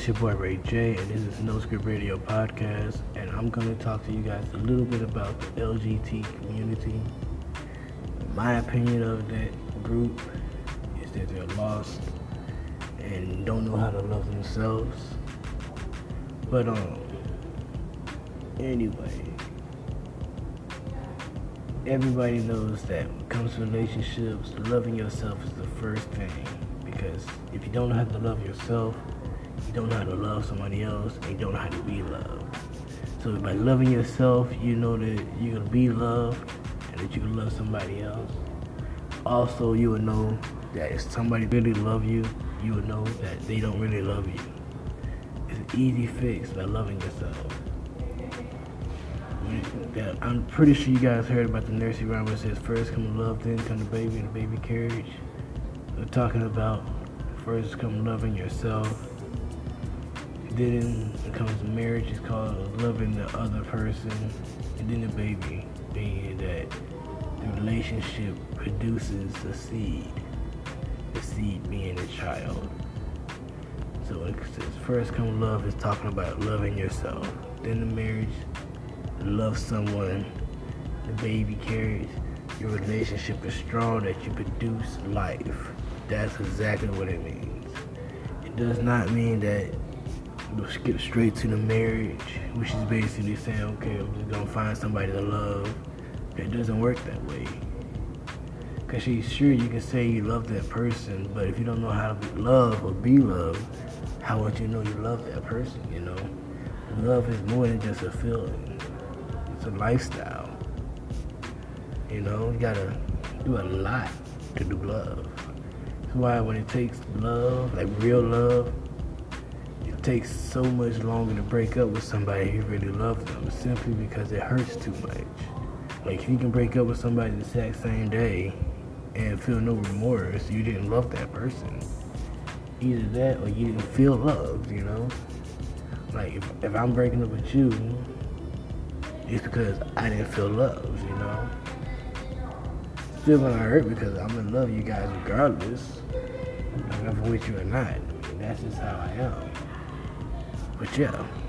It's your boy Ray J, and this is No Script Radio Podcast. And I'm going to talk to you guys a little bit about the LGBT community. My opinion of that group is that they're lost and don't know how to love themselves. But um, anyway, everybody knows that when it comes to relationships, loving yourself is the first thing. Because if you don't know how to love yourself, you don't know how to love somebody else, and you don't know how to be loved. So by loving yourself, you know that you're gonna be loved and that you can love somebody else. Also, you will know that if somebody really love you, you will know that they don't really love you. It's an easy fix by loving yourself. I'm pretty sure you guys heard about the nursery rhyme where it says first come love, then come the baby in the baby carriage. We're talking about first come loving yourself, then it comes marriage is called loving the other person, and then the baby being that the relationship produces a seed, the seed being a child. So it says first come love is talking about loving yourself, then the marriage, love someone, the baby carries, your relationship is strong that you produce life. That's exactly what it means. It does not mean that skip straight to the marriage, which is basically saying, okay, I'm just gonna find somebody to love. It doesn't work that way. Cause she's sure you can say you love that person, but if you don't know how to love or be loved, how would you know you love that person? You know, love is more than just a feeling; it's a lifestyle. You know, you gotta do a lot to do love. That's why when it takes love, like real love, takes so much longer to break up with somebody you really love them simply because it hurts too much. Like if you can break up with somebody the exact same day and feel no remorse, you didn't love that person. Either that or you didn't feel loved, you know? Like if, if I'm breaking up with you, it's because I didn't feel loved, you know? Still gonna hurt because I'm in love you guys regardless. If I'm with you or not. That's just how I am. But yeah.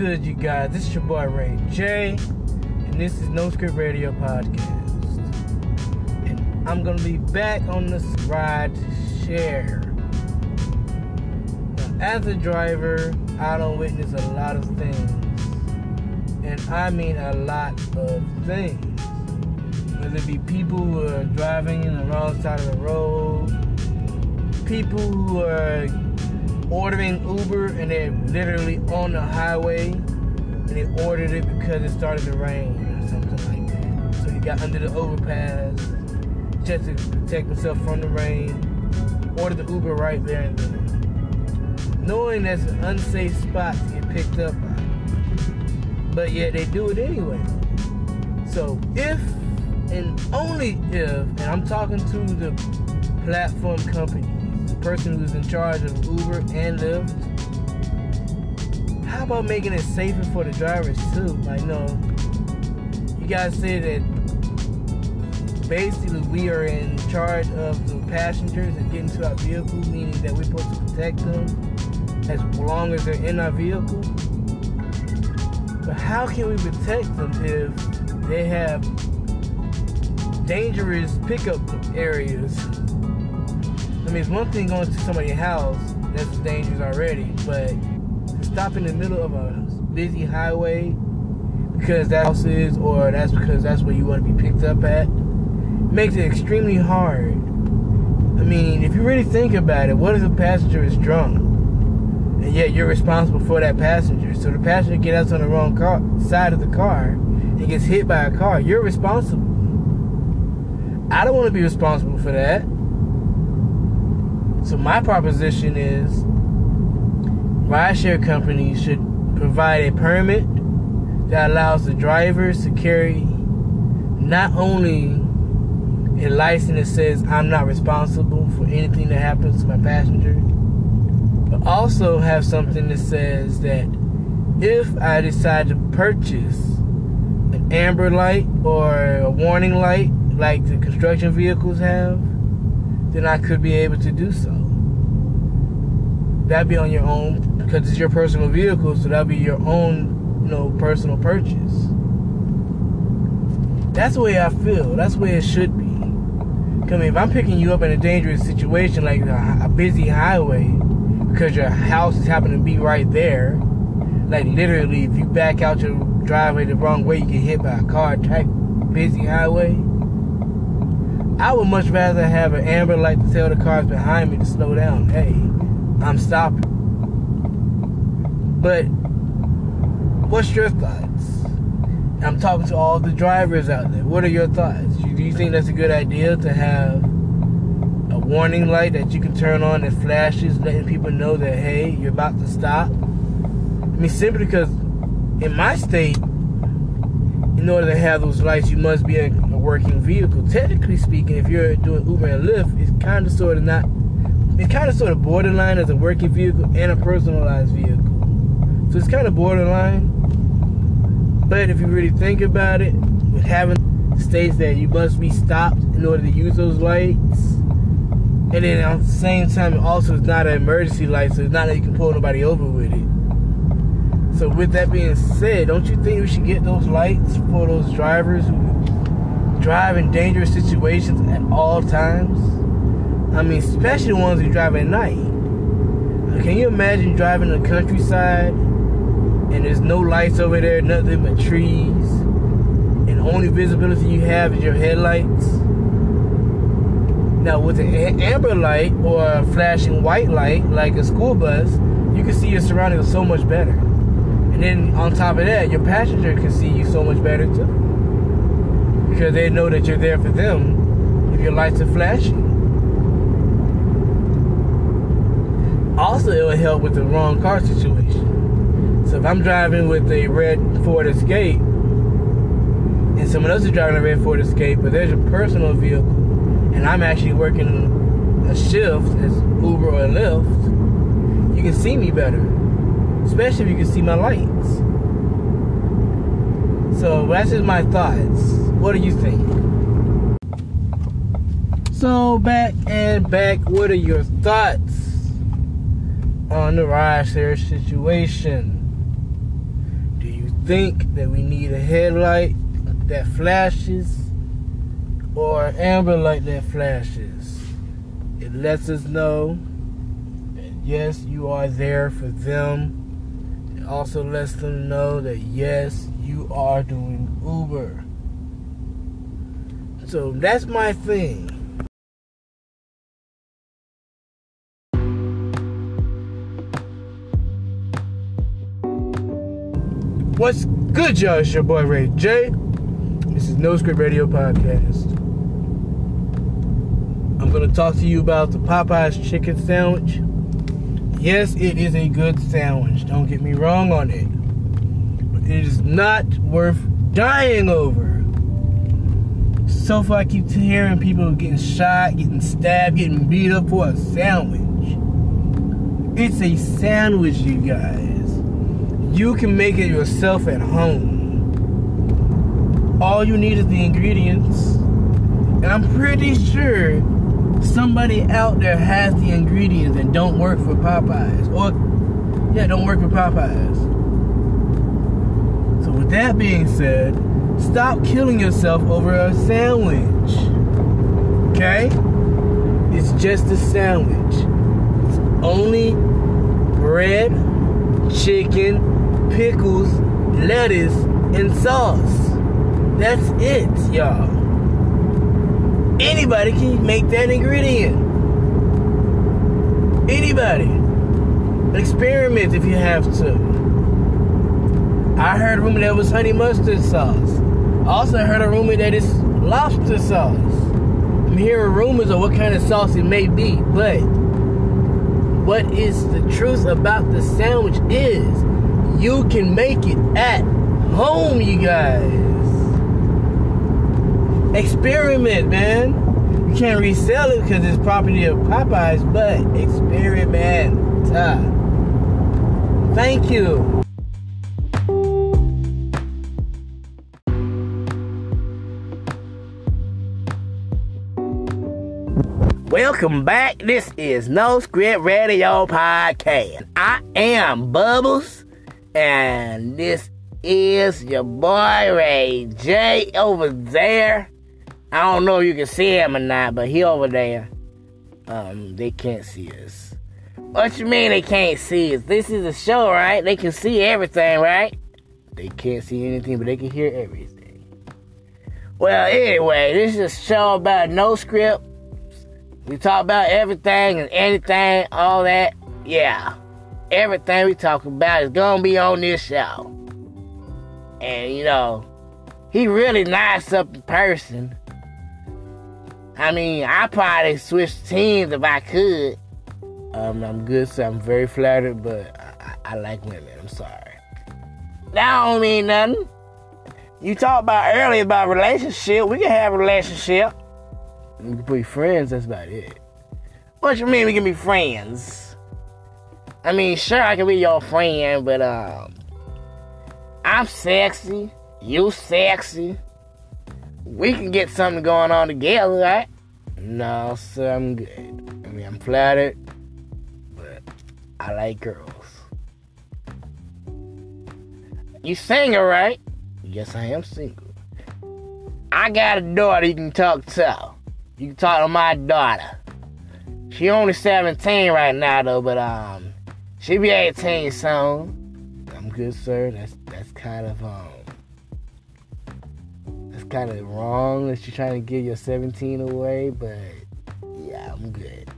Good, you guys? This is your boy Ray J, and this is No Script Radio Podcast. And I'm gonna be back on this ride to share. Now, as a driver, I don't witness a lot of things, and I mean a lot of things. Whether it be people who are driving in the wrong side of the road, people who are ordering Uber and they're literally on the highway and they ordered it because it started to rain or something like that. So he got under the overpass just to protect himself from the rain. Ordered the Uber right there and then, knowing that's an unsafe spot to get picked up by. But yet they do it anyway. So if and only if, and I'm talking to the platform companies, the person who's in charge of Uber and Lyft, how about making it safer for the drivers too? Like, no, you guys say that basically we are in charge of the passengers and getting to our vehicle, meaning that we're supposed to protect them as long as they're in our vehicle. But how can we protect them if they have dangerous pickup areas. I mean, it's one thing going to somebody's house that's dangerous already, but to stop in the middle of a busy highway because that house is, or that's because that's where you want to be picked up at, makes it extremely hard. I mean, if you really think about it, what if a passenger is drunk? And yet you're responsible for that passenger. So the passenger gets out on the wrong car, side of the car and gets hit by a car. You're responsible. I don't want to be responsible for that. So my proposition is rideshare companies should provide a permit that allows the drivers to carry not only a license that says I'm not responsible for anything that happens to my passenger, but also have something that says that if I decide to purchase an amber light or a warning light like the construction vehicles have, then I could be able to do so. That'd be on your own because it's your personal vehicle, so that'll be your own, you know, personal purchase. That's the way I feel. That's the way it should be. I mean, if I'm picking you up in a dangerous situation like a, a busy highway because your house is happening to be right there, like literally, if you back out your driveway the wrong way, you get hit by a car type busy highway I would much rather have an amber light to tell the cars behind me to slow down. Hey, I'm stopping. But what's your thoughts? I'm talking to all the drivers out there. What are your thoughts? Do you think that's a good idea to have a warning light that you can turn on that flashes, letting people know that hey, you're about to stop? I mean, simply because in my state, in order to have those lights, you must be a working vehicle. Technically speaking, if you're doing Uber and Lyft, it's kind of sort of not, it's kind of sort of borderline as a working vehicle and a personalized vehicle. So it's kind of borderline. But if you really think about it, with having states that you must be stopped in order to use those lights, and then at the same time, also it's not an emergency light, so it's not that you can pull nobody over with it. So with that being said, don't you think we should get those lights for those drivers who drive in dangerous situations at all times? I mean, especially the ones who drive at night. Can you imagine driving the countryside and there's no lights over there, nothing but trees, and only visibility you have is your headlights? Now, with an amber light or a flashing white light, like a school bus, you can see your surroundings so much better. And then on top of that, your passenger can see you so much better too. Because they know that you're there for them if your lights are flashing. Also, it will help with the wrong car situation. So if I'm driving with a red Ford Escape and someone else is driving a red Ford Escape, but there's a personal vehicle and I'm actually working a shift as Uber or Lyft, you can see me better especially if you can see my lights. So that's just my thoughts. What do you think? So back and back, what are your thoughts on the rideshare situation? Do you think that we need a headlight that flashes or an amber light that flashes? It lets us know that yes, you are there for them also lets them know that yes, you are doing Uber. So that's my thing. What's good, y'all? It's your boy Ray J. This is No Script Radio Podcast. I'm going to talk to you about the Popeyes chicken sandwich. Yes, it is a good sandwich. Don't get me wrong on it. But it is not worth dying over. So far, I keep hearing people getting shot, getting stabbed, getting beat up for a sandwich. It's a sandwich, you guys. You can make it yourself at home. All you need is the ingredients. And I'm pretty sure somebody out there has the ingredients and don't work for Popeyes. Or, yeah, don't work for Popeyes. So, with that being said, stop killing yourself over a sandwich. Okay? It's just a sandwich. It's only bread, chicken, pickles, lettuce, and sauce. That's it, y'all. Anybody can make that ingredient. Anybody. Experiment if you have to. I heard rumor that was honey mustard sauce. Also heard a rumor that it's lobster sauce. I'm hearing rumors of what kind of sauce it may be, but what is the truth about the sandwich is you can make it at home, you guys. Experiment, man. You can't resell it because it's property of Popeyes, but experiment. Thank you. Welcome back. This is No Script Radio Podcast. I am Bubbles, and this is your boy Ray J over there. I don't know if you can see him or not, but he over there. Um, they can't see us. What you mean they can't see us? This is a show, right? They can see everything, right? They can't see anything, but they can hear everything. Well, anyway, this is a show about no script. We talk about everything and anything, all that. Yeah. Everything we talk about is gonna be on this show. And you know, he really nice up in person. I mean, I probably switch teams if I could. Um, I'm good, so I'm very flattered, but I, I like women. I'm sorry. That don't mean nothing. You talked about earlier about relationship. We can have a relationship. We can be friends. That's about it. What you mean we can be friends? I mean, sure, I can be your friend, but um, I'm sexy. You sexy we can get something going on together, right? No, sir, I'm good. I mean, I'm flattered, but I like girls. You single, right? Yes, I am single. I got a daughter you can talk to. You can talk to my daughter. She only 17 right now though, but um, she be 18 soon. I'm good, sir. That's that's kind of um that's kind of wrong that you're trying to give your 17 away, but yeah, I'm good.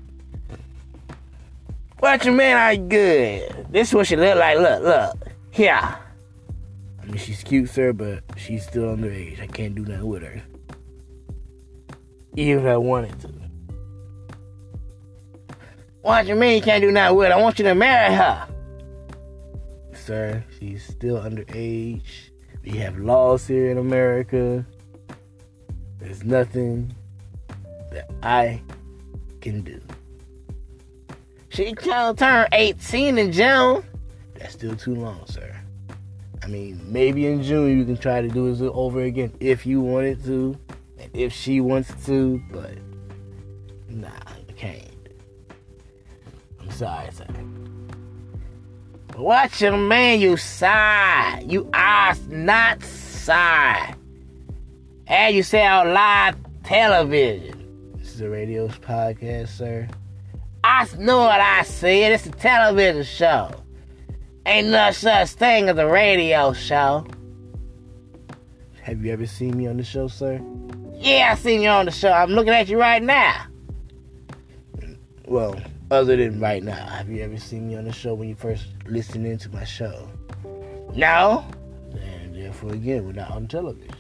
What you mean I good? This is what she look like. Look, look. Yeah. I mean, she's cute, sir, but she's still underage. I can't do nothing with her. Even if I wanted to. What you mean you can't do nothing with? I want you to marry her. Sir, she's still underage. We have laws here in America. There's nothing that I can do. She to turn 18 in June. That's still too long, sir. I mean, maybe in June you can try to do this over again if you wanted to, if she wants to, but nah, I can't. I'm sorry, sir. Watch your man, you sigh. You are not sigh. And you say on live television. This is a radio podcast, sir. I know what I said. It's a television show. Ain't no such thing as a radio show. Have you ever seen me on the show, sir? Yeah, I seen you on the show. I'm looking at you right now. Well, other than right now, have you ever seen me on the show when you first listened into my show? No. And therefore, again, we're not on television.